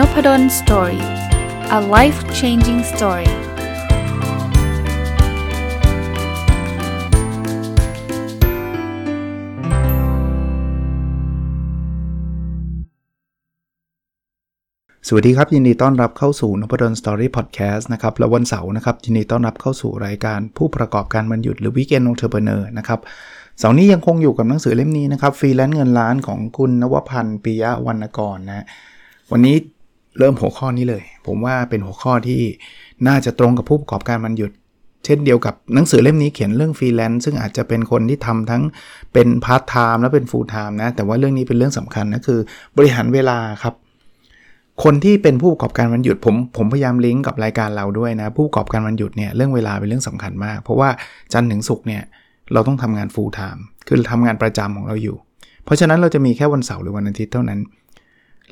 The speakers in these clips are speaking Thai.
Nopadol's Story a life changing story สวัสดีครับ ยินดีต้อนรับเข้าสู่ Nopadol's Story Podcast นะครับแล้ววันเสาร์นะครับ ยินดีต้อนรับเข้าสู่รายการผู้ประกอบการวันหยุดหรือ Weekend Entrepreneur นะครับเสาร์นี้ยังคงอยู่กับหนังสือเล่มนี้นะครับฟรีแลนซ์เงินล้านของคุณนวพันธ์ปิยะวรรณกรนะวันนี้ เริ่มหัวข้อนี้เลย ผมว่าเป็นหัวข้อที่น่าจะตรงกับผู้ประกอบการวันหยุด เช่นเดียวกับหนังสือเล่มนี้เขียนเรื่องฟรีแลนซ์ซึ่งอาจจะเป็นคนที่ทำทั้งเป็นพาร์ทไทม์และเป็น full-time นะ แต่ว่าเรื่องนี้เป็นเรื่องสำคัญนะคือบริหารเวลาครับ คนที่เป็นผู้ประกอบการวันหยุดผมผมพยายามลิงก์กับรายการเราด้วยนะ ผู้ประกอบการวันหยุดเนี่ยเรื่องเวลาเป็นเรื่องสำคัญมาก เพราะว่าจันทร์ถึงศุกร์เนี่ยเราต้องทำงาน full-time คือทำงานประจำของเราอยู่ เพราะฉะนั้นเราจะมีแค่วันเสาร์หรือวันอาทิตย์เท่านั้น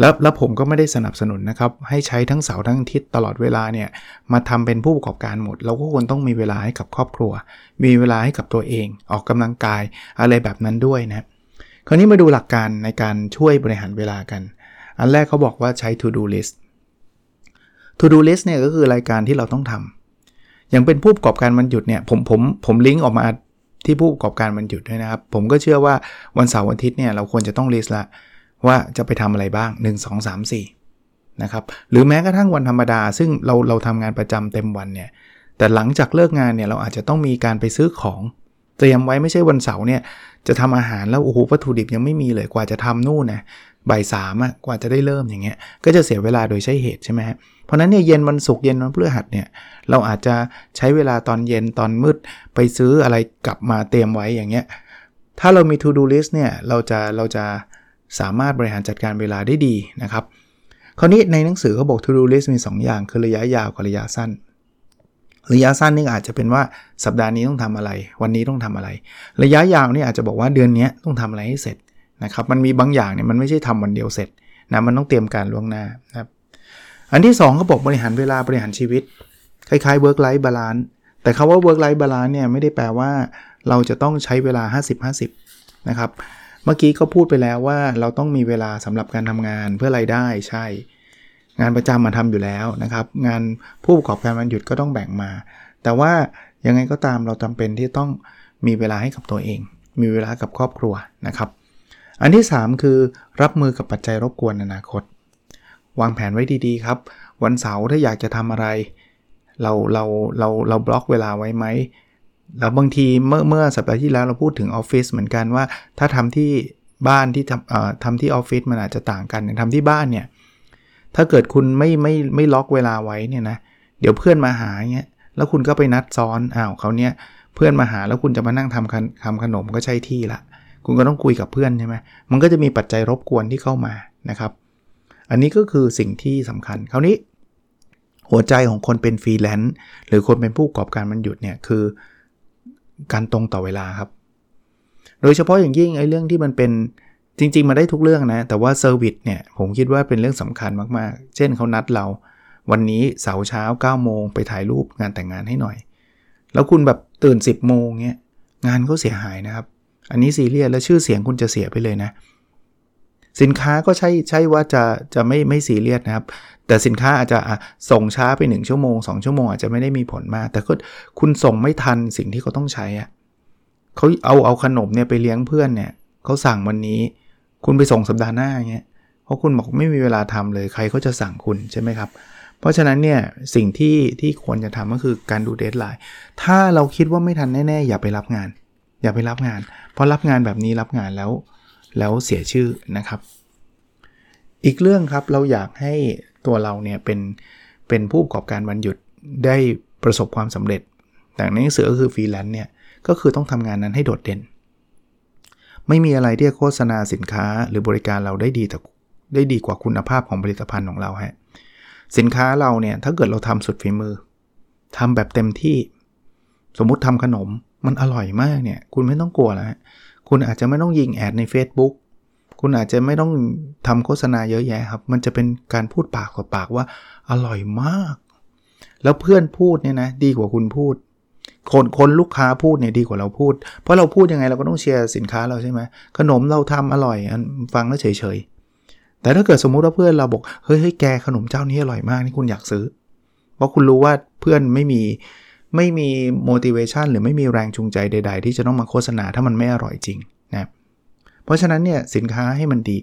แล้วแล้วผมก็ไม่ได้สนับสนุนนะครับ ให้ใช้ทั้งเสาร์ทั้งอาทิตย์ตลอดเวลาเนี่ยมาทำเป็นผู้ประกอบการหมด เราก็ควรต้องมีเวลาให้กับครอบครัว มีเวลาให้กับตัวเอง ออกกำลังกายอะไรแบบนั้นด้วยนะคราวนี้มาดูหลักการในการช่วยบริหารเวลากัน อันแรกเขาบอกว่าใช้ to do list to do list เนี่ยก็คือรายการที่เราต้องทำอย่างเป็นผู้ประกอบการมันหยุดเนี่ยผมผมผมลิงก์ออกมาที่ผู้ประกอบการมันหยุดด้วยนะครับ ผมก็เชื่อว่าวันเสาร์วันอาทิตย์เนี่ยเราควรจะต้องลิสต์ละ ว่าจะไปทำอะไรบ้าง 1 2 3 4นะครับหรือแม้กระทั่งวันธรรมดา ซึ่งเราเราทำงานประจำเต็มวันเนี่ยแต่หลังจากเลิกงานเนี่ยเราอาจจะต้องมีการไปซื้อของเตรียมไว้ไม่ใช่วันเสาร์เนี่ยจะทำอาหารแล้วโอ้โหวัตถุดิบยังไม่มีเลยกว่าจะทำนู่นนะบ่ายสามอะกว่าจะได้เริ่มอย่างเงี้ยก็จะเสียเวลาโดยใช้เหตุใช่ไหมฮะเพราะนั้นเนี่ยเย็นวันศุกร์เย็นวันพฤหัสเนี่ยเราอาจจะใช้เวลาตอนเย็นตอนมืดไปซื้ออะไรกลับมาเตรียมไว้อย่างเงี้ยถ้าเรามี to do list เนี่ยเราจะเราจะ สามารถบริหารจัดการเวลาได้ดีนะครับ คราวนี้ในหนังสือเขาบอก to do list มี 2 อย่าง คือระยะยาวกับระยะสั้น ระยะสั้นนี่อาจจะเป็นว่าสัปดาห์นี้ต้องทำอะไร วันนี้ต้องทำอะไร ระยะยาวนี่อาจจะบอกว่าเดือนนี้ต้องทำอะไรให้เสร็จนะครับ มันมีบางอย่างเนี่ยมันไม่ใช่ทำวันเดียวเสร็จนะมันต้องเตรียมการล่วงหน้านะครับอันที่2เขาบอกบริหารเวลาบริหารชีวิต คล้ายๆ work life balance แต่คาว่า work life balance เนี่ยไม่ได้แปลว่าเราจะต้องใช้เวลา 50-50 นะครับ มื่อกี้ก็พูดไปแล้วว่าเราต้องมีเวลาสำหรับการทำงานเพื่อไรายได้ใช่ งานประจำมาทำอยู่แล้วนะครับ งานผู้ประกอบการวันหยุดก็ต้องแบ่งมา แต่ว่ายังไงก็ตามเราจำเป็นที่ต้องมีเวลาให้กับตัวเอง มีเวลากับครอบครัวนะครับ อันที่ 3 คือรับมือกับปัจจัยรบกวนอนาคต วางแผนไว้ดีๆ ครับ วันเสาร์ถ้าอยากจะทำอะไร เราเราเราเราบล็อกเวลาไว้ไหม แล้วบางทีเมื่อเมื่อสัปดาห์ที่แล้วเราพูดถึงออฟฟิศเหมือนกันว่า ถ้าทำที่บ้านที่ทำทำที่ออฟฟิศมันอาจจะต่างกันอย่างทำที่บ้านเนี่ยถ้าเกิดคุณไม่ไม่ไม่ล็อกเวลาไว้เนี่ยนะเดี๋ยวเพื่อนมาหาเงี้ยแล้วคุณก็ไปนัดซ้อนอ้าวเขาเนี้ยเพื่อนมาหาแล้วคุณจะมานั่งทำทำขนมก็ใช่ที่ละคุณก็ต้องคุยกับเพื่อนใช่ไหมมันก็จะมีปัจจัยรบกวนที่เข้ามานะครับ อันนี้ก็คือสิ่งที่สำคัญคราวนี้ หัวใจของคนเป็นฟรีแลนซ์หรือคนเป็นผู้ประกอบการมันหยุดเนี่ยคือ การตรงต่อเวลาครับ โดยเฉพาะอย่างยิ่งไอ้เรื่องที่มันเป็นจริง ๆ มาได้ทุกเรื่องนะ แต่ว่าเซอร์วิสเนี่ยผมคิดว่าเป็นเรื่องสำคัญมากๆ เช่นเขานัดเรา วันนี้เสาร์เช้า9โมงไปถ่ายรูปงานแต่งงานให้หน่อย แล้วคุณแบบตื่น 10โมงเงี้ยงานก็เสียหายนะครับ อันนี้ซีเรียสและชื่อเสียงคุณจะเสียไปเลยนะ สินค้าก็ใช่ใช่ว่าจะจะไม่ไม่ซีเรียสนะครับ แต่สินค้าอาจจะส่งช้าไป 1 ชั่วโมง 2 ชั่วโมงอาจจะไม่ได้มีผลมาก แต่ก็คุณส่งไม่ทันสิ่งที่เขาต้องใช้อะเขาเอาเอาขนมเนี่ยไปเลี้ยงเพื่อนเนี่ยเขาสั่งวันนี้ คุณไปส่งสัปดาห์หน้าเงี้ยเพราะคุณบอกไม่มีเวลาทำเลยใครเขาจะสั่งคุณใช่ไหมครับเพราะฉะนั้นเนี่ยสิ่งที่ที่ควรจะทำก็คือการดู deadline ถ้าเราคิดว่าไม่ทันแน่ๆอย่าไปรับงาน อย่าไปรับงาน เพราะรับงานแบบนี้รับงานแล้ว แล้วเสียชื่อนะครับ อีกเรื่องครับเราอยากให้ตัวเราเนี่ยเป็นเป็นผู้ประกอบการวันหยุดได้ประสบความสำเร็จ แต่ในหนังสือก็คือฟรีแลนซ์เนี่ยก็คือต้องทำงานนั้นให้โดดเด่น ไม่มีอะไรที่จะโฆษณาสินค้าหรือบริการเราได้ดีแต่ได้ดีกว่าคุณภาพของผลิตภัณฑ์ของเราฮะสินค้าเราเนี่ยถ้าเกิดเราทำสุดฝีมือทำแบบเต็มที่ สมมุติทำขนมมันอร่อยมากเนี่ย คุณไม่ต้องกลัวแล้ว คุณอาจจะไม่ต้องยิงแอดใน Facebook คุณอาจจะไม่ต้องทำโฆษณาเยอะแยะครับ มันจะเป็นการพูดปากต่อปากว่าอร่อยมาก แล้วเพื่อนพูดเนี่ยนะดีกว่าคุณพูด คนคนลูกค้าพูดเนี่ยดีกว่าเราพูด เพราะเราพูดยังไงเราก็ต้องเชียร์สินค้าเราใช่ไหมขนมเราทำอร่อยฟังแล้วเฉยแต่ถ้าเกิดสมมุติว่าเพื่อนเราบอกเฮ้ยเฮ้ยแกขนมเจ้านี้อร่อยมากนี่คุณอยากซื้อ เพราะคุณรู้ว่าเพื่อนไม่มี ไม่มี motivation หรือไม่มีแรงจูงใจใด ๆ ที่จะต้องมาโฆษณาถ้ามันไม่อร่อยจริงนะเพราะฉะนั้นเนี่ยสินค้าให้มันดี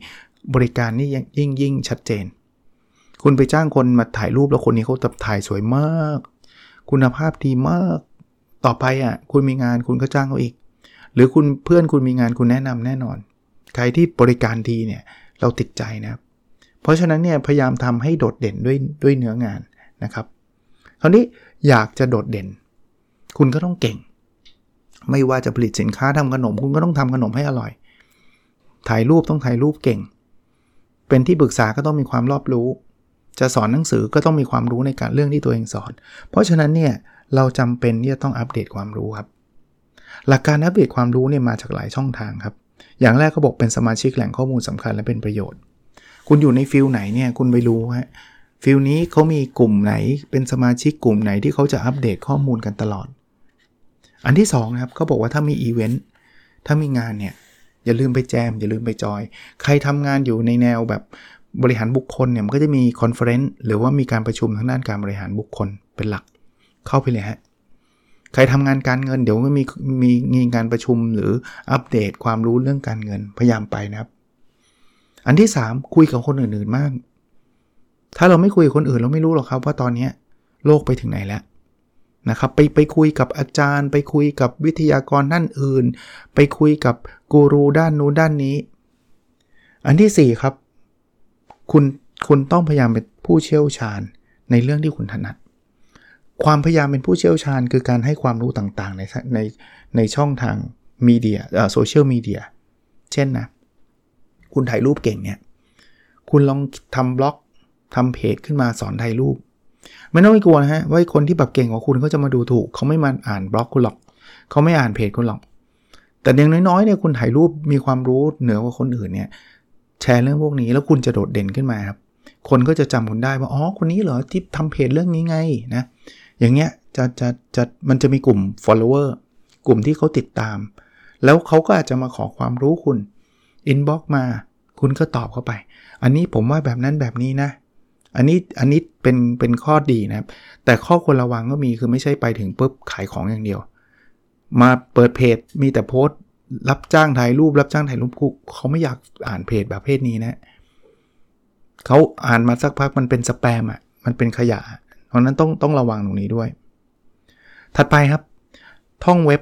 บริการนี่ยิ่งยิ่งชัดเจน คุณไปจ้างคนมาถ่ายรูปแล้วคนนี้เขาถ่ายสวยมาก คุณภาพดีมาก ต่อไปอะคุณมีงานคุณก็จ้างเขาอีก หรือคุณเพื่อนคุณมีงานคุณแนะนำแน่นอน ใครที่บริการดีเนี่ยเราติดใจนะเพราะฉะนั้นเนี่ยพยายามทำให้โดดเด่นด้วยด้วยเนื้องานนะครับ คราวนี้อยากจะโดดเด่น คุณก็ต้องเก่ง ไม่ว่าจะผลิตสินค้าทำขนม คุณก็ต้องทำขนมให้อร่อย ถ่ายรูปต้องถ่ายรูปเก่ง เป็นที่ปรึกษาก็ต้องมีความรอบรู้ จะสอนหนังสือก็ต้องมีความรู้ในการเรื่องที่ตัวเองสอน เพราะฉะนั้นเนี่ยเราจำเป็นที่จะต้องอัปเดตความรู้ครับ หลักการอัปเดตความรู้เนี่ยมาจากหลายช่องทางครับ อย่างแรกเขาบอกเป็นสมาชิกแหล่งข้อมูลสำคัญและเป็นประโยชน์ คุณอยู่ใน field ไหนเนี่ยคุณไปรู้ฮะ field นี้เขามีกลุ่มไหนเป็นสมาชิกกลุ่มไหนที่เขาจะอัปเดตข้อมูลกันตลอด อันที่2นะครับเขาบอกว่าถ้ามีอีเวนต์ถ้ามีงานเนี่ยอย่าลืมไปแจม อย่าลืมไปจอย ใครทำงานอยู่ในแนวแบบบริหารบุคคลเนี่ยมันก็จะมี conference หรือว่ามีการประชุมทางด้านการบริหารบุคคลเป็นหลัก เข้าไปเลยฮะใครทำงานการเงินเดี๋ยวก็มีมีมีการประชุมหรืออัปเดตความรู้เรื่องการเงินพยายามไปนะครับ อันที่ 3 คุยกับคนอื่นๆมาก ถ้าเราไม่คุยกับคนอื่นเราไม่รู้หรอกครับว่าตอนนี้โลกไปถึงไหนแล้วนะครับไปไปคุยกับอาจารย์ ไปคุยกับวิทยากรด้านอื่น ไปคุยกับกูรูด้านนู้นด้านนี้ อันที่ 4 ครับ คุณคุณต้องพยายามเป็นผู้เชี่ยวชาญในเรื่องที่คุณถนัด ความพยายามเป็นผู้เชี่ยวชาญ คือการให้ความรู้ต่างๆ ในในในช่องทางมีเดียโซเชียลมีเดียเช่นนะ คุณถ่ายรูปเก่งเนี่ย คุณลองทำบล็อก ทำเพจขึ้นมาสอนถ่ายรูป ไม่ต้องไปกลัวนะฮะว่าคนที่แบบเก่งกว่าคุณเขาจะมาดูถูก เขาไม่มาอ่านบล็อกคุณหรอก เขาไม่อ่านเพจคุณหรอก แต่อย่างน้อยๆเนี่ยคุณถ่ายรูปมีความรู้เหนือกว่าคนอื่นเนี่ยแชร์เรื่องพวกนี้แล้วคุณจะโดดเด่นขึ้นมาครับคนก็จะจำคุณได้ว่าอ๋อคนนี้เหรอที่ทำเพจเรื่องนี้ไงนะอย่างเงี้ยจะจะจะมันจะมีกลุ่ม follower กลุ่มที่เขาติดตาม แล้วเขาก็อาจจะมาขอความรู้คุณ inbox มา คุณก็ตอบเข้าไป อันนี้ผมว่าแบบนั้นแบบนี้นะ อันนี้อันนี้เป็นเป็นข้อดีนะครับ แต่ข้อควรระวังก็มีคือไม่ใช่ไปถึงปุ๊บขายของอย่างเดียว มาเปิดเพจมีแต่โพสต์รับจ้างถ่ายรูปรับจ้างถ่ายรูปคู่เขาไม่อยากอ่านเพจแบบเพศนี้นะเขาอ่านมาสักพักมันเป็นสแปมอะมันเป็นขยะ เพราะนั้นต้องต้องระวังตรงนี้ด้วย ถัดไปครับ ท่องเว็บ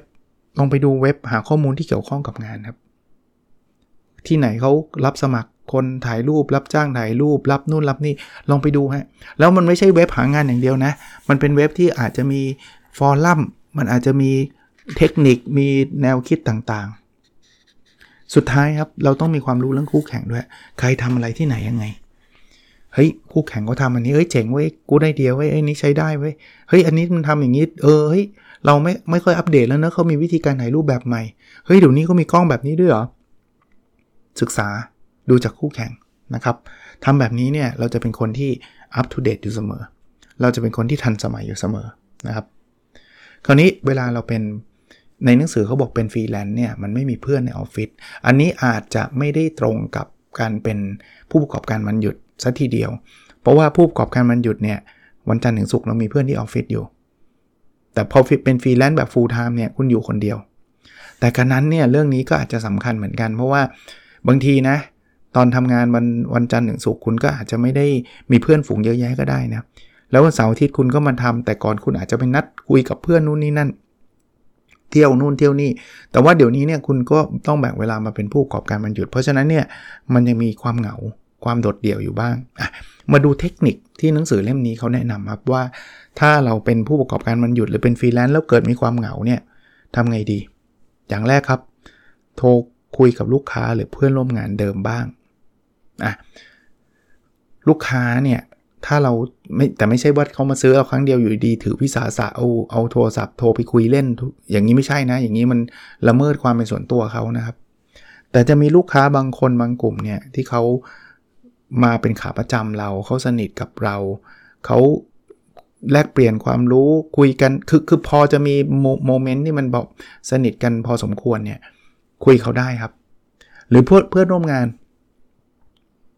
ลองไปดูเว็บหาข้อมูลที่เกี่ยวข้องกับงานครับ ที่ไหนเขารับสมัคร คนถ่ายรูปรับจ้างถ่ายรูป รับนู่นรับนี่ลองไปดูฮะแล้วมันไม่ใช่เว็บหางานอย่างเดียวนะ มันเป็นเว็บที่อาจจะมีฟอรัมมันอาจจะมีเทคนิคมีแนวคิดต่างๆ สุดท้ายครับเราต้องมีความรู้เรื่องคู่แข่งด้วย ใครทำอะไรที่ไหนยังไงเฮ้ยคู่แข่งเขาทำอันนี้เฮ้ยเจ๋งเว้ยกูได้เดียวเว้ยไอ้นี้ใช้ได้เว้ยเฮ้ยอันนี้มันทำอย่างนี้เออเฮ้ยเราไม่ไม่ค่อยอัปเดตแล้วเนะเขามีวิธีการถ่ายรูปแบบใหม่เฮ้ยเดี๋ยวนี้เขามีกล้องแบบนี้ด้วยเหรอศึกษา ดูจากคู่แข่งนะครับทำแบบนี้เนี่ยเราจะเป็นคนที่ up to date อยู่เสมอ เราจะเป็นคนที่ทันสมัยอยู่เสมอนะครับคราวนี้เวลาเราเป็นในหนังสือเขาบอกเป็นฟรีแลนซ์เนี่ยมันไม่มีเพื่อนในออฟฟิศอันนี้อาจจะไม่ได้ตรงกับการเป็นผู้ประกอบการวันหยุดซะทีเดียว เพราะว่าผู้ประกอบการวันหยุดเนี่ยวันจันทร์ถึงศุกร์เรามีเพื่อนที่ออฟฟิศอยู่ แต่พอเป็นฟรีแลนซ์แบบ full-time เนี่ยคุณอยู่คนเดียว แต่กระนั้นเนี่ยเรื่องนี้ก็อาจจะสำคัญเหมือนกัน เพราะว่าบางทีนะ ตอนทำงานวันวันจันทร์ถึงศุกร์คุณก็อาจจะไม่ได้มีเพื่อนฝูงเยอะแยะก็ได้นะ แล้ววันเสาร์อาทิตย์คุณก็มาทำแต่ก่อนคุณอาจจะไปนัดคุยกับเพื่อนนู่นนี่นั่น เที่ยวนู่นเที่ยวนี่ แต่ว่าเดี๋ยวนี้เนี่ยคุณก็ต้องแบ่งเวลามาเป็นผู้ประกอบการมันหยุด เพราะฉะนั้นเนี่ยมันยังมีความเหงาความโดดเดี่ยวอยู่บ้าง มาดูเทคนิคที่หนังสือเล่มนี้เขาแนะนำครับว่า ถ้าเราเป็นผู้ประกอบการมันหยุดหรือเป็นฟรีแลนซ์แล้วเกิดมีความเหงาเนี่ยทำไงดี อย่างแรกครับ โทรคุยกับลูกค้าหรือเพื่อนร่วมงานเดิมบ้าง อะลูกค้าเนี่ยถ้าเราไม่แต่ไม่ใช่ว่าเขามาซื้อเราครั้งเดียวอยู่ดีถือวิสาสะเอาเอาโทรศัพท์โทรไปคุยเล่น อย่างนี้ไม่ใช่นะ อย่างนี้มันละเมิดความเป็นส่วนตัวเขานะครับ แต่จะมีลูกค้าบางคนบางกลุ่มเนี่ยที่เขามาเป็นขาประจำเราเขาสนิทกับเราเขาแลกเปลี่ยนความรู้คุยกันคือคือพอจะมีโมเมนต์ที่มันบอกสนิทกันพอสมควรเนี่ยคุยเขาได้ครับ หรือเพื่อนเพื่อนร่วมงาน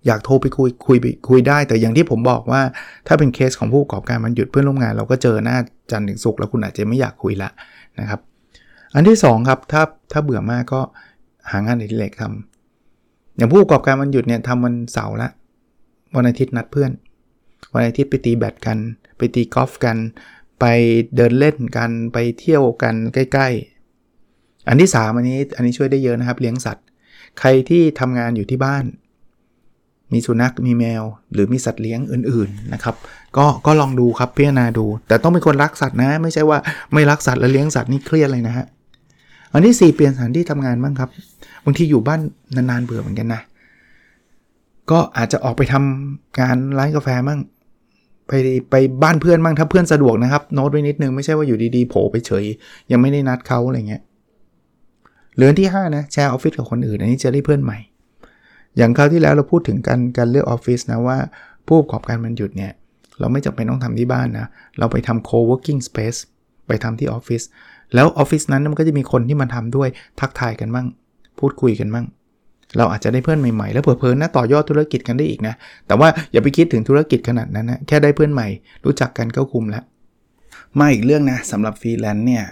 อยากโทรไปคุยคุยไปคุยได้ แต่อย่างที่ผมบอกว่า ถ้าเป็นเคสของผู้ประกอบการมันหยุดเพื่อนร่วมงาน เราก็เจอหน้าจันทร์ถึงศุกร์แล้วคุณอาจจะไม่อยากคุยละนะครับ อันที่2ครับถ้าถ้าเบื่อมากก็หางานอดิเรกทำอย่างผู้ประกอบการมันหยุดเนี่ยทำวันเสาร์ละวันอาทิตย์นัดเพื่อน วันอาทิตย์ไปตีแบดกัน ไปตีกอล์ฟกัน ไปเดินเล่นกันไปเที่ยวกันใกล้ๆ อันที่3อันนี้อันนี้ช่วยได้เยอะนะครับ เลี้ยงสัตว์ ใครที่ทำงานอยู่ที่บ้าน มีสุนัขมีแมว หรือมีสัตว์เลี้ยงอื่นๆนะครับ ก็ก็ลองดูครับพิจารณาดู แต่ต้องเป็นคนรักสัตว์นะ ไม่ใช่ว่าไม่รักสัตว์แล้วเลี้ยงสัตว์นี่เครียดเลยนะฮะอันที่ 4 เปลี่ยนสถานที่ทำงานบ้างครับบางทีอยู่บ้านนานๆเบื่อเหมือนกันนะก็อาจจะออกไปทำงานร้านกาแฟบ้างไปไปบ้านเพื่อนบ้างถ้าเพื่อนสะดวกนะครับโน้ตไว้นิดนึงไม่ใช่ว่าอยู่ดีๆโผล่ไปเฉย ยังไม่ได้นัดเขาอะไรเงี้ยเหลือที่ 5 นะ แชร์ออฟฟิศกับคนอื่น อันนี้จะได้เพื่อนใหม่ อย่างคราวที่แล้วเราพูดถึงการการเลือกออฟฟิศนะว่าผู้ประกอบการมันหยุดเนี่ย เราไม่จำเป็นต้องทำที่บ้านนะ เราไปทำ co-working space ไปทำที่ออฟฟิศแล้วออฟฟิศนั้นมันก็จะมีคนที่มาทำด้วยทักทายกันบ้าง พูดคุยกันบ้างเราอาจจะได้เพื่อนใหม่ๆ แล้วเผื่อๆนะต่อยอดธุรกิจกันได้อีกนะ แต่ว่าอย่าไปคิดถึงธุรกิจขนาดนั้นนะ แค่ได้เพื่อนใหม่ รู้จักกันก็คุ้มแล้วมาอีกเรื่องนะสำหรับฟรีแลนซ์เนี่ย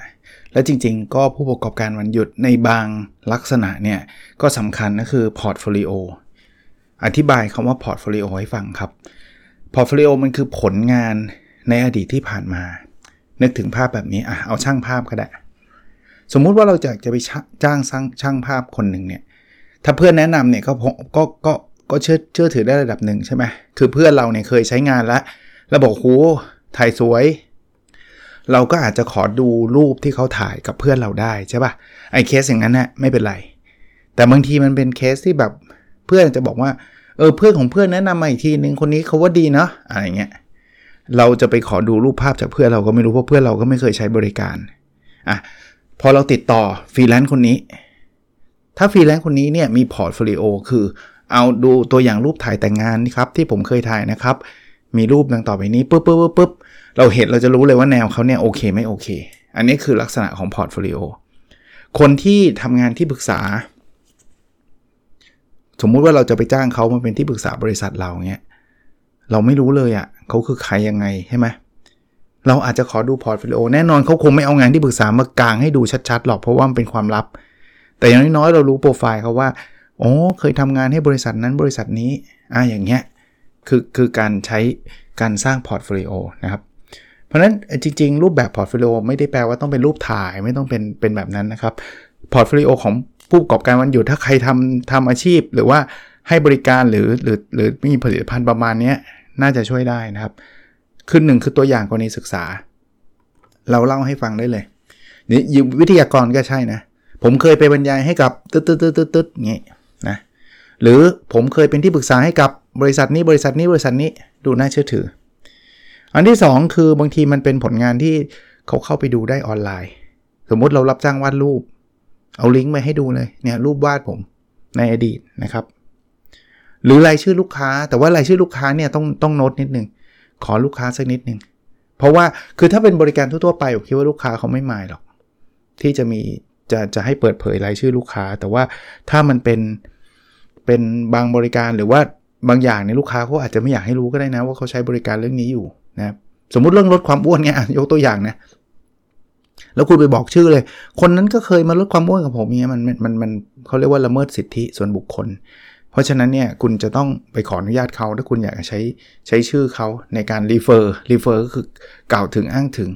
แล้วจริงๆ ก็ผู้ประกอบการวันหยุดในบางลักษณะเนี่ย ก็สำคัญก็คือ portfolio อธิบายคำว่า portfolio ให้ฟังครับ portfolio มันคือผลงานในอดีตที่ผ่านมา นึกถึงภาพแบบนี้อะเอาช่างภาพก็ได้ สมมุติว่าเราจะจะไปจ้างช่างภาพคนหนึ่งเนี่ยถ้าเพื่อนแนะนำเนี่ยก็ก็ก็ก็เชื่อเชื่อถือได้ระดับหนึ่งใช่ไหมคือเพื่อนเราเนี่ยเคยใช้งานแล้วแล้วบอกโหถ่ายสวย เราก็อาจจะขอดูรูปที่เขาถ่ายกับเพื่อนเราได้ใช่ปะ่ะไอ้เคสอย่างนั้นนะ่ะไม่เป็นไร แต่บางทีมันเป็นเคสที่แบบเพื่อนจะบอกว่าเออเพื่อนของเพื่อนแนะนำมาอีกทีนึงคนนี้เขาว่าดีเนาะอะไรเงี้ยเราจะไปขอดูรูปภาพจากเพื่อนเราก็ไม่รู้เพราะเพื่อนเราก็ไม่เคยใช้บริการอะพอเราติดต่อฟรีแลนซ์คนนี้ ถ้าฟรีแลนซ์คนนี้เนี่ยมี portfolioคือเอาดูตัวอย่างรูปถ่ายแต่งงานนี่ครับที่ผมเคยถ่ายนะครับ มีรูปดังต่อไปนี้ปุ๊บปุ๊บปุ๊บปุ๊บเราเห็นเราจะรู้เลยว่าแนวเขาเนี่ยโอเคไม่โอเค อันนี้คือลักษณะของ portfolio คนที่ทำงานที่ปรึกษา สมมุติว่าเราจะไปจ้างเขามาเป็นที่ปรึกษาบริษัทเราเนี่ยเราไม่รู้เลยอะ่ะเขาคือใครยังไงใช่ไหมเราอาจจะขอดู portfolio แน่นอนเขาคงไม่เอางานที่ปรึกษามากางให้ดูชัดๆหรอกเพราะว่ามันเป็นความลับ แต่อย่างน้อยๆเรารู้โปรไฟล์เขาว่าโอ้เคยทำงานให้บริษัทนั้นบริษัทนี้อ่าอย่างเงี้ย คือคือการใช้การสร้าง portfolio นะครับ เพราะฉะนั้นจริง ๆ รูปแบบ portfolio ไม่ได้แปลว่าต้องเป็นรูปถ่ายไม่ต้องเป็นเป็นแบบนั้นนะครับ portfolio ของผู้ประกอบการวันหยุดถ้าใครทำทำอาชีพ หรือว่าให้บริการหรือหรือหรือมีผลิตภัณฑ์ประมาณนี้น่าจะช่วยได้นะครับคือหนึ่งคือตัวอย่างกรณีศึกษา เราเล่าให้ฟังได้เลยนี่วิทยากรก็ใช่นะ ผมเคยไปบรรยายให้กับตึ๊ดตึ๊ดตึ๊ดตึ๊ดตึ๊ดงี้นะหรือผมเคยเป็นที่ปรึกษาให้กับ บริษัทนี้บริษัทนี้บริษัทนี้ดูน่าเชื่อถือ อันที่ 2 คือบางทีมันเป็นผลงานที่เขาเข้าไปดูได้ออนไลน์ สมมุติเรารับจ้างวาดรูป เอาลิงก์ไปให้ดูเลยเนี่ยรูปวาดผมในอดีตนะครับ หรือรายชื่อลูกค้า แต่ว่ารายชื่อลูกค้าเนี่ยต้องต้องโน้ตนิดนึงขอลูกค้าสักนิดนึงเพราะว่าคือถ้าเป็นบริการทั่วๆไปผมคิดว่าลูกค้าเขาไม่หมายหรอก ที่จะมีจะจะให้เปิดเผยรายชื่อลูกค้า แต่ว่าถ้ามันเป็นเป็นบางบริการหรือว่า บางอย่างในลูกค้าเขาอาจจะไม่อยากให้รู้ก็ได้นะ ว่าเขาใช้บริการเรื่องนี้อยู่นะสมมุติเรื่องลดความอ้วนเงี้ยยกตัวอย่างนะแล้วคุณไปบอกชื่อเลย คนนั้นก็เคยมาลดความอ้วนกับผมเงี้ยมันมันมันเขาเรียกว่าละเมิดสิทธิส่วนบุคคล เพราะฉะนั้นเนี่ยคุณจะต้องไปขออนุญาตเขาถ้าคุณอยากใช้ใช้ชื่อเขาในการรีเฟอร์รีเฟอร์ก็คือกล่าวถึงอ้างถึง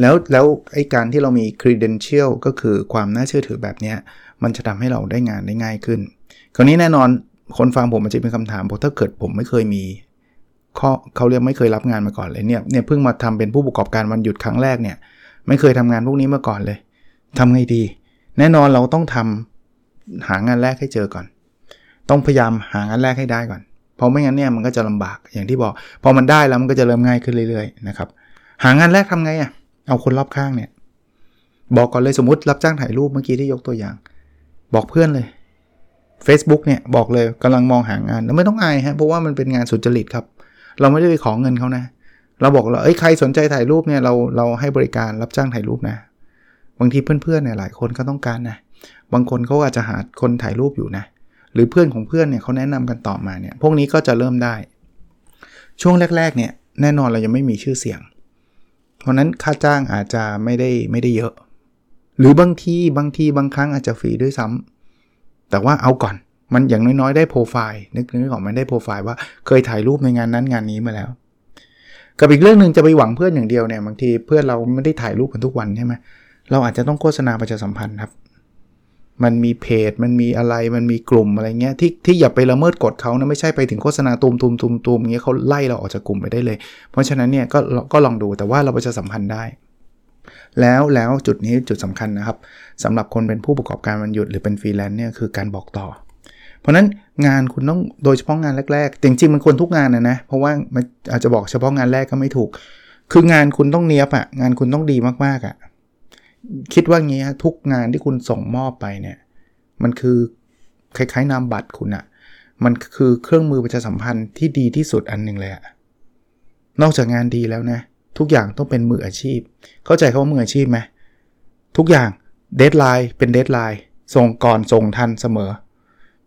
แล้วแล้วไอ้การที่เรามี credential ก็คือความน่าเชื่อถือแบบนี้มันจะทำให้เราได้งานได้ง่ายขึ้น คราวนี้แน่นอน คนฟังผมมันจะเป็นคำถามบอกถ้าเกิดผมไม่เคยมีข้อเขาเรียกไม่เคยรับงานมาก่อนเลยเนี่ยเนี่ยเพิ่งมาทำเป็นผู้ประกอบการวันหยุดครั้งแรกเนี่ยไม่เคยทำงานพวกนี้มาก่อนเลยทำไงดี แน่นอนเราต้องทำหางานแรกให้เจอก่อน ต้องพยายามหางานแรกให้ได้ก่อน เพราะไม่งั้นเนี่ยมันก็จะลำบากอย่างที่บอก พอมันได้แล้วมันก็จะเริ่มง่ายขึ้นเรื่อยๆนะครับหางานแรกทำไงอะ่ะเอาคนรอบข้างเนี่ย บอกก่อนเลยสมมติรับจ้างถ่ายรูปเมื่อกี้ที่ยกตัวอย่าง บอกเพื่อนเลย Facebook เนี่ยบอกเลยกำลังมองหางานแล้วไม่ต้องอายฮะเพราะว่ามันเป็นงานสุจริตครับ เราไม่ได้ไปขอเงินเขานะ เราบอกเราเอ้ยใครสนใจถ่ายรูปเนี่ยเราเราให้บริการรับจ้างถ่ายรูปนะ บางทีเพื่อนๆเนี่ยหลายคนก็ต้องการนะบางคนเขาอาจจะหาคนถ่ายรูปอยู่นะ หรือเพื่อนของเพื่อนเนี่ยเขาแนะนำกันต่อมาเนี่ยพวกนี้ก็จะเริ่มได้ ช่วงแรกๆเนี่ยแน่นอนเรายังไม่มีชื่อเสียง เพราะนั้นค่าจ้างอาจจะไม่ได้ไม่ได้เยอะ หรือบางทีบางทีบางครั้งอาจจะฟรีด้วยซ้ำ แต่ว่าเอาก่อนมันอย่างน้อยๆได้โปรไฟล์นึกนึกออกมันได้โปรไฟล์ว่าเคยถ่ายรูปในงานนั้นงานนี้มาแล้ว กับอีกเรื่องหนึ่งจะไปหวังเพื่อนอย่างเดียวเนี่ยบางทีเพื่อนเราไม่ได้ถ่ายรูปกันทุกวันใช่ไหมเราอาจจะต้องโฆษณาประชาสัมพันธ์ครับ มันมีเพจ มันมีอะไรมันมีกลุ่มอะไรเงี้ยที่ที่อย่าไปละเมิดกฎเขานะไม่ใช่ไปถึงโฆษณาตูมตูมตูมตูมเงี้ยเขาไล่เราออกจากกลุ่มไปได้เลย เพราะฉะนั้นเนี่ยก็ก็ลองดูแต่ว่าเราประชาสัมพันธ์ได้ แล้วแล้วจุดนี้จุดสำคัญนะครับสำหรับคนเป็นผู้ประกอบการวันหยุดหรือเป็นฟรีแลนซ์เนี่ยคือการบอกต่อ เพราะนั้นงานคุณต้องโดยเฉพาะงานแรกๆจริงๆมันควรทุกงานนะนะเพราะว่ามันอาจจะบอกเฉพาะงานแรกก็ไม่ถูก คืองานคุณต้องเนี้ยบอะงานคุณต้องดีมากๆอะคิดว่างี้ทุกงานที่คุณส่งมอบไปเนี่ยมันคือคล้ายๆนามบัตรคุณอะมันคือเครื่องมือประชาสัมพันธ์ที่ดีที่สุดอันหนึ่งเลยอะนอกจากงานดีแล้วนะ ทุกอย่างต้องเป็นมืออาชีพ เข้าใจคำว่ามืออาชีพไหมทุกอย่าง deadline เป็น deadline ส่งก่อนส่งทันเสมอ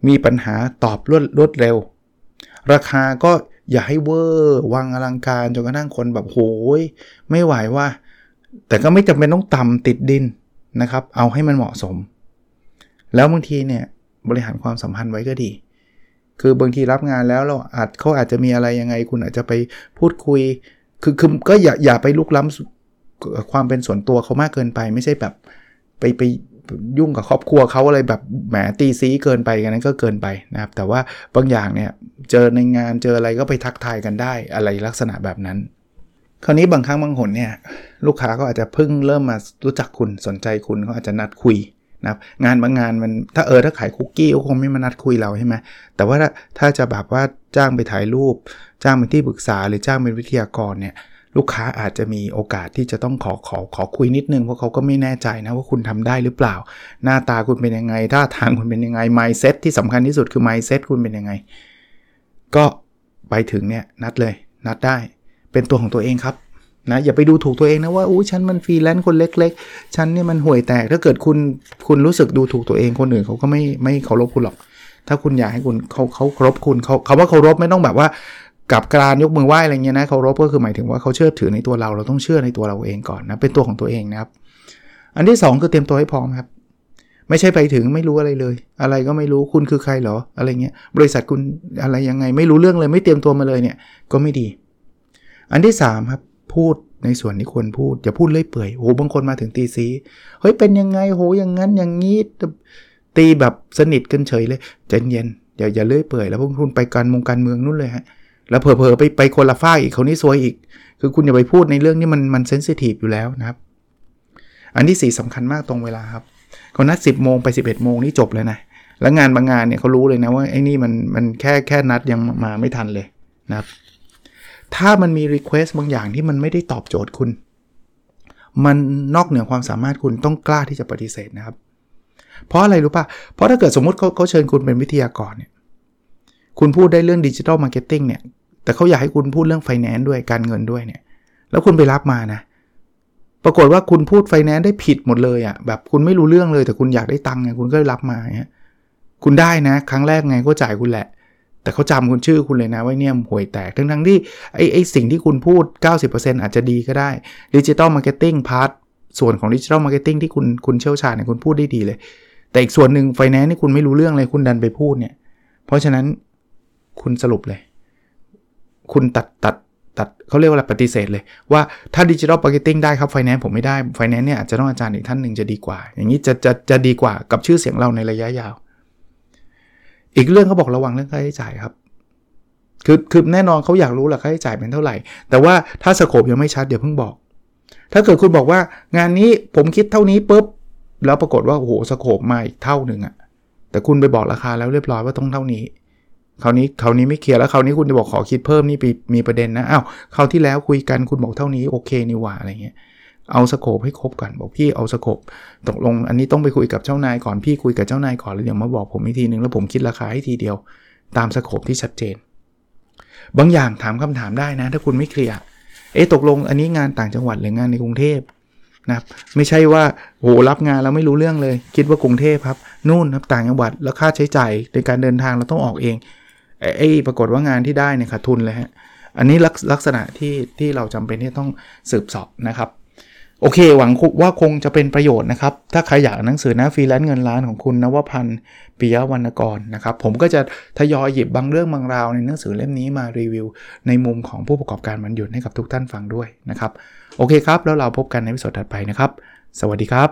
มีปัญหาตอบรวดรวดเร็ว ราคาก็อย่าให้เวอร์วางอลังการจนกระทั่งคนแบบโหยไม่ไหวว่า แต่ก็ไม่จำเป็นต้องต่ำติดดินนะครับ เอาให้มันเหมาะสม แล้วบางทีเนี่ยบริหารความสัมพันธ์ไว้ก็ดี คือบางทีรับงานแล้วเราอาจเขาอาจจะมีอะไรยังไง คุณอาจจะไปพูดคุย คือคือก็อย่าอย่าไปลุกล้ำความเป็นส่วนตัวเขามากเกินไป ไม่ใช่แบบไปไปยุ่งกับครอบครัวเขาอะไรแบบแหมตีซีเกินไปกันนั้นก็เกินไปนะครับ แต่ว่าบางอย่างเนี่ยเจอในงานเจออะไรก็ไปทักทายกันได้อะไรลักษณะแบบนั้น คราวนี้บางครั้งบางหนเนี่ยลูกค้าก็อาจจะเพิ่งเริ่มมารู้จักคุณสนใจคุณเขาอาจจะนัดคุย นะครับงานบางงานมันถ้าเออถ้าขายคุกกี้ก็คงไม่มานัดคุยเราใช่ไหมแต่ว่าถ้าจะแบบว่าจ้างไปถ่ายรูป จ้างเป็นที่ปรึกษาหรือจ้างเป็นวิทยากรเนี่ยลูกค้าอาจจะมีโอกาสที่จะต้องขอขอขอคุยนิดนึงเพราะเขาก็ไม่แน่ใจนะว่าคุณทำได้หรือเปล่า หน้าตาคุณเป็นยังไงท่าทางคุณเป็นยังไง mindset ที่สำคัญที่สุดคือ mindset คุณเป็นยังไง ก็ไปถึงเนี่ยนัดเลยนัดได้ เป็นตัวของตัวเองครับ นะอย่าไปดูถูกตัวเองนะว่าอู้ฉันมันฟรีแลนซ์คนเล็ก ๆ ฉันเนี่ยมันห่วยแตกถ้าเกิดคุณคุณรู้สึกดูถูกตัวเองคนอื่นเขาก็ไม่ไม่เคารพคุณหรอก ถ้าคุณอยากให้คุณเขาเขาเคารพคุณเขาเขาว่าเคารพไม่ต้องแบบว่ากับการยกมือไหว้อะไรเงี้ยนะเคารพก็คือหมายถึงว่าเขาเชื่อถือในตัวเราเราต้องเชื่อในตัวเราเองก่อนนะเป็นตัวของตัวเองนะครับ อันที่ 2 คือเตรียมตัวให้พร้อมครับ ไม่ใช่ไปถึงไม่รู้อะไรเลย อะไรก็ไม่รู้คุณคือใครเหรออะไรเงี้ยบริษัทคุณอะไรยังไงไม่รู้เรื่องเลยไม่เตรียมตัวมาเลยเนี่ยก็ไม่ดี อันที่3ครับ พูดในส่วนที่ควรพูด อย่าพูดเลื่อยเปื่อยโหบางคนมาถึงตีซีเฮ้ยเป็นยังไงโหอย่างนั้นอย่างนี้ตีแบบสนิทกันเฉยเลยใจเย็นอย่าอย่าเลื่อยเปื่อยแล้วพวกคุณไปการมงการเมืองนู่นเลยฮะแล้วเผลอๆไปไปคนละฝ้าอีกเขานี่ซวยอีก คือคุณอย่าไปพูดในเรื่องนี้มันมันเซนซิทีฟอยู่แล้วนะครับ อันที่สี่สำคัญมากตรงเวลาครับเขานัด 10 โมงไป 11 โมงนี่จบเลยนะ แล้วงานบางงานเนี่ยเขารู้เลยนะว่าไอ้นี่มันมันแค่แค่นัดยังมาไม่ทันเลยนะครับ ถ้ามันมี request บางอย่างที่มันไม่ได้ตอบโจทย์คุณ มันนอกเหนือความสามารถคุณต้องกล้าที่จะปฏิเสธนะครับ เพราะอะไรรู้ปะ่ะ เพราะถ้าเกิดสมมติเขาเขาเชิญคุณเป็นวิทยากรเนี่ยคุณพูดได้เรื่อง digital marketing เนี่ยแต่เขาอยากให้คุณพูดเรื่องไฟแนนซ์ด้วยการเงินด้วยเนี่ยแล้วคุณไปรับมานะ ปรากฏว่าคุณพูดไฟแนนซ์ได้ผิดหมดเลยอะ่ะแบบคุณไม่รู้เรื่องเลยแต่คุณอยากได้ตังค์ไงคุณก็รับมาเนี่ยคุณได้นะ ครั้งแรกไงก็จ่ายคุณแหละ แต่เขาจำคุณชื่อคุณเลยนะว่าเนี่ยห่วยแตก ทั้งทั้งที่ไอ้ไอ้สิ่งที่คุณพูด 90%อาจจะดีก็ได้ digital marketing part ส่วนของ digital marketing ที่คุณคุณเชี่ยวชาญเนี่ยคุณพูดได้ดีเลย แต่อีกส่วนหนึ่งไฟแนนซ์นี่คุณไม่รู้เรื่องเลยคุณดันไปพูดเนี่ย เพราะฉะนั้นคุณสรุปเลย คุณตัดตัดตัดเขาเรียกว่าอะไรปฏิเสธเลย ว่าถ้า digital marketing ได้ครับไฟแนนซ์ผมไม่ได้ไฟแนนซ์เนี่ยอาจจะต้องอาจารย์อีกท่านหนึ่งจะดีกว่า อย่างนี้จะจะจะดีกว่ากับชื่อเสียงเราในระยะยาว อีกเรื่องเขาบอกระวังเรื่องค่าใช้จ่ายครับคือคือแน่นอนเขาอยากรู้แหละค่าใช้จ่ายเป็นเท่าไหร่ แต่ว่าถ้าสโคปยังไม่ชัดเดี๋ยวเพิ่งบอก ถ้าเกิดคุณบอกว่างานนี้ผมคิดเท่านี้ปุ๊บแล้วปรากฏว่าโอ้โหสโคปมาอีกเท่าหนึ่งอะแต่คุณไปบอกราคาแล้วเรียบร้อยว่าต้องเท่านี้คราวนี้คราวนี้ไม่เคลียร์แล้วคราวนี้คุณจะบอกขอคิดเพิ่มนี่มีประเด็นนะอ้าวคราวที่แล้วคุยกันคุณบอกเท่านี้โอเคนี่หว่าอะไรเงี้ย เอาสโคปให้ครบก่อนบอกพี่เอาสโคปตกลงอันนี้ต้องไปคุยกับเจ้านายก่อนพี่คุยกับเจ้านายก่อนแล้วเดี๋ยวมาบอกผมอีกทีนึงแล้วผมคิดราคาให้ทีเดียว ตามสโคปที่ชัดเจน บางอย่างถามคำถามได้นะ ถ้าคุณไม่เคลียร์เอ๊ะตกลงอันนี้งานต่างจังหวัดหรืองานในกรุงเทพนะครับไม่ใช่ว่าโหรับงานแล้วไม่รู้เรื่องเลย คิดว่ากรุงเทพครับนู่นครับต่างจังหวัดแล้วค่าใช้จ่ายในการเดินทางเราต้องออกเองไอ้ปรากฏว่างานที่ได้เนี่ยขาดทุนเลยฮะอันนี้ลักษณะที่ที่เราจำเป็นที่ต้องสืบสอบนะครับ โอเค หวังว่าคงจะเป็นประโยชน์นะครับ ถ้าใครอยากหนังสือนะฟรีแลนซ์เงินล้านของคุณนวพันธ์ปิยวรรณกรนะครับ ผมก็จะทยอยหยิบบางเรื่องบางราวในหนังสือเล่มนี้มารีวิว ในมุมของผู้ประกอบการมันหยุดให้กับทุกท่านฟังด้วยนะครับ โอเคครับ แล้วเราพบกันในวิดีโอถัดไปนะครับ สวัสดีครับ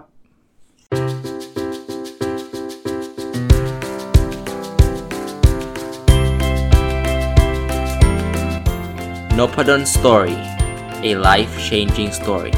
n o p a d o n Story a life changing story